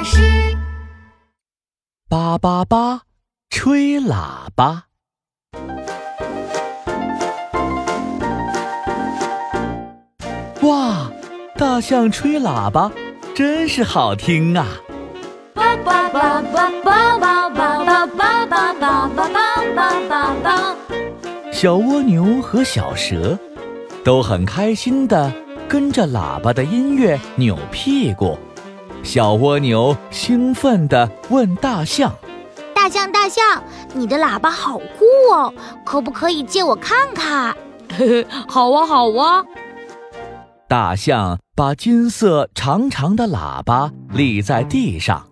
巴士。叭叭叭，吹喇叭。哇，大象吹喇叭真是好听啊！叭叭叭叭叭叭叭叭叭叭叭叭叭叭。小蜗牛和小蛇都很开心的跟着喇叭的音乐扭屁股。小蜗牛兴奋地问大象：“大象，大象，你的喇叭好酷哦，可不可以借我看看？”“嘿嘿，好啊，好啊。”大象把金色长长的喇叭立在地上，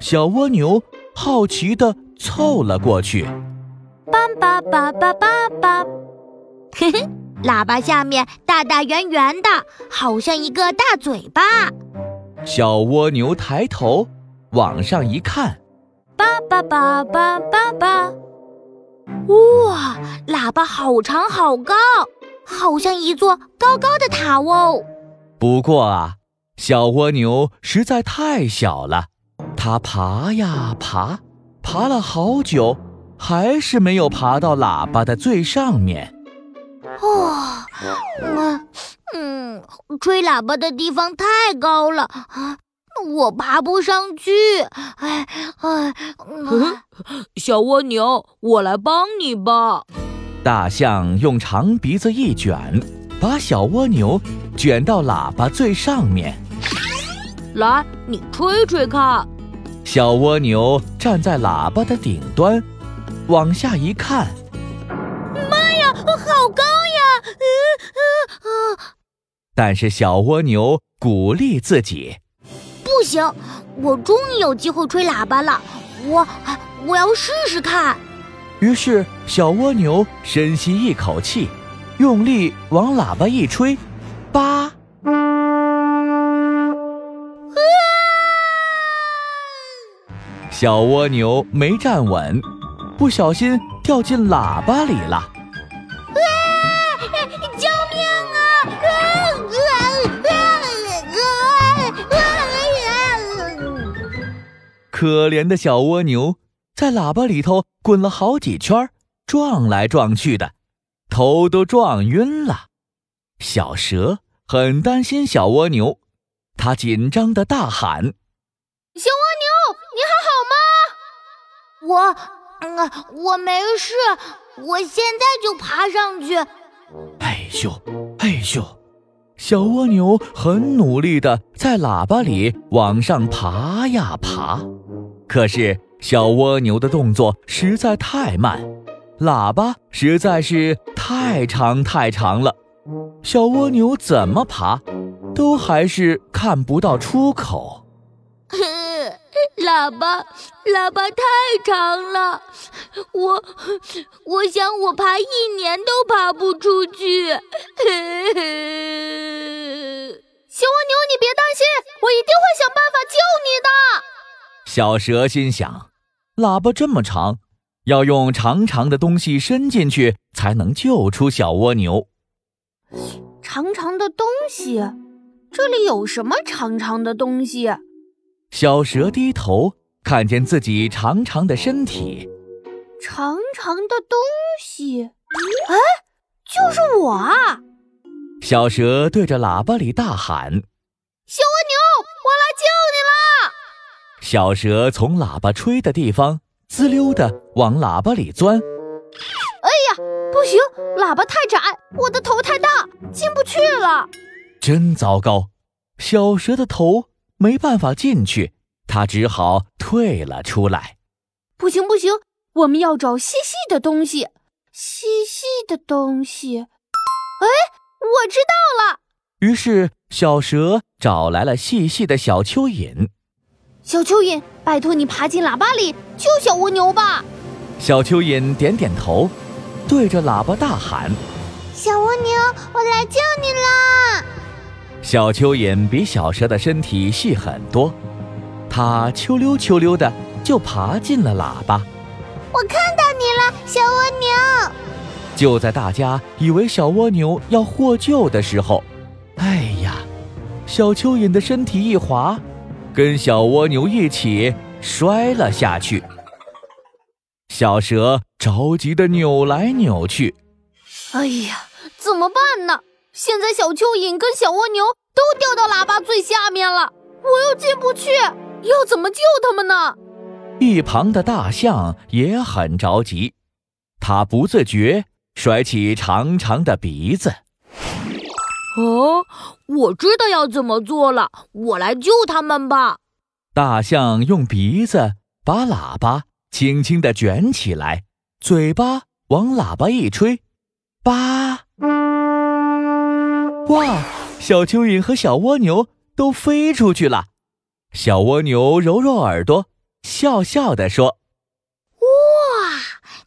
小蜗牛好奇地凑了过去。叭叭叭叭叭叭，嘿嘿，喇叭下面大大圆圆的，好像一个大嘴巴。小蜗牛抬头往上一看，叭叭叭叭叭叭，哇，喇叭好长好高，好像一座高高的塔哦。不过啊，小蜗牛实在太小了，它爬呀爬，爬了好久，还是没有爬到喇叭的最上面。哦，嗯。嗯，吹喇叭的地方太高了啊，我爬不上去。哎哎，小蜗牛，我来帮你吧。大象用长鼻子一卷，把小蜗牛卷到喇叭最上面。来，你吹吹看。小蜗牛站在喇叭的顶端，往下一看，妈呀，好高呀！嗯。但是小蜗牛鼓励自己：“不行，我终于有机会吹喇叭了，我我要试试看。”于是小蜗牛深吸一口气，用力往喇叭一吹，叭！小蜗牛没站稳，不小心掉进喇叭里了。可怜的小蜗牛在喇叭里头滚了好几圈，撞来撞去的，头都撞晕了。小蛇很担心小蜗牛，它紧张的大喊：“小蜗牛，你还好吗？”“我……嗯，我没事，我现在就爬上去。”“哎呦，哎呦！”小蜗牛很努力地在喇叭里往上爬呀爬。可是小蜗牛的动作实在太慢，喇叭实在是太长太长了，小蜗牛怎么爬，都还是看不到出口。喇叭，喇叭太长了，我，我想我爬一年都爬不出去。小蜗牛，你别担心，我一定会想办法救你的。小蛇心想：“喇叭这么长，要用长长的东西伸进去才能救出小蜗牛。”长长的东西，这里有什么长长的东西？小蛇低头看见自己长长的身体，长长的东西，哎，就是我啊！小蛇对着喇叭里大喊：“小蜗牛，我来救你了！”小蛇从喇叭吹的地方滋溜的往喇叭里钻。哎呀，不行，喇叭太窄，我的头太大，进不去了。真糟糕，小蛇的头没办法进去，他只好退了出来。不行不行，我们要找细细的东西，细细的东西。哎，我知道了。于是小蛇找来了细细的小蚯蚓。小蚯蚓，拜托你爬进喇叭里救小蜗牛吧！小蚯蚓点点头，对着喇叭大喊：“小蜗牛，我来救你啦！”小蚯蚓比小蛇的身体细很多，它秋溜秋溜的就爬进了喇叭。我看到你了，小蜗牛！就在大家以为小蜗牛要获救的时候，哎呀，小蚯蚓的身体一滑。跟小蜗牛一起摔了下去。小蛇着急的扭来扭去。哎呀，怎么办呢？现在小蚯蚓跟小蜗牛都掉到喇叭最下面了，我又进不去，要怎么救他们呢？一旁的大象也很着急，它不自觉甩起长长的鼻子。哦，我知道要怎么做了，我来救他们吧。大象用鼻子把喇叭轻轻地卷起来，嘴巴往喇叭一吹，叭！哇，小蚯蚓和小蜗牛都飞出去了。小蜗牛揉揉耳朵，笑笑地说：“哇，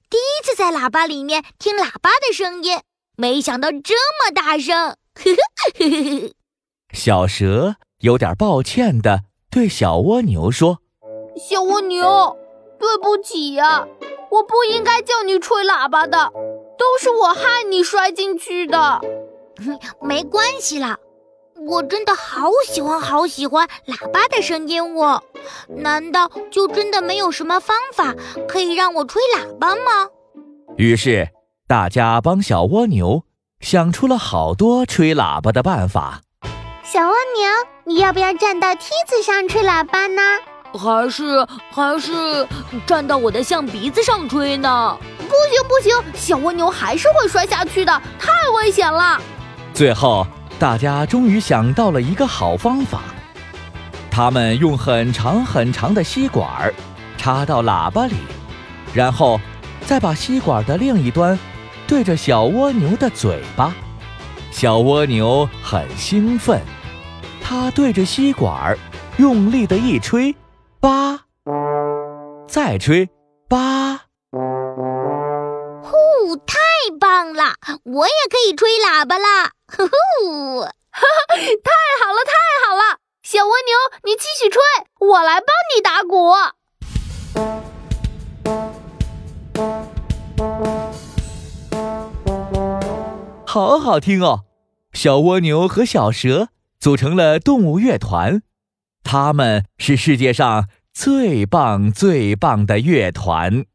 第一次在喇叭里面听喇叭的声音，没想到这么大声。”呵呵呵呵小蛇有点抱歉地对小蜗牛说：“小蜗牛，对不起呀，我不应该叫你吹喇叭的，都是我害你摔进去的。没关系啦，我真的好喜欢好喜欢喇叭的声音哦。难道就真的没有什么方法可以让我吹喇叭吗？”于是大家帮小蜗牛。想出了好多吹喇叭的办法。小蜗牛，你要不要站到梯子上吹喇叭呢？还是还是站到我的象鼻子上吹呢？不行不行，小蜗牛还是会摔下去的，太危险了。最后，大家终于想到了一个好方法。他们用很长很长的吸管插到喇叭里，然后再把吸管的另一端。对着小蜗牛的嘴巴，小蜗牛很兴奋，它对着吸管用力的一吹，叭，再吹，叭，呼，太棒了！我也可以吹喇叭啦！呼呼，太好了，太好了！小蜗牛，你继续吹，我来帮你打鼓。好好听哦，小蜗牛和小蛇组成了动物乐团，他们是世界上最棒最棒的乐团。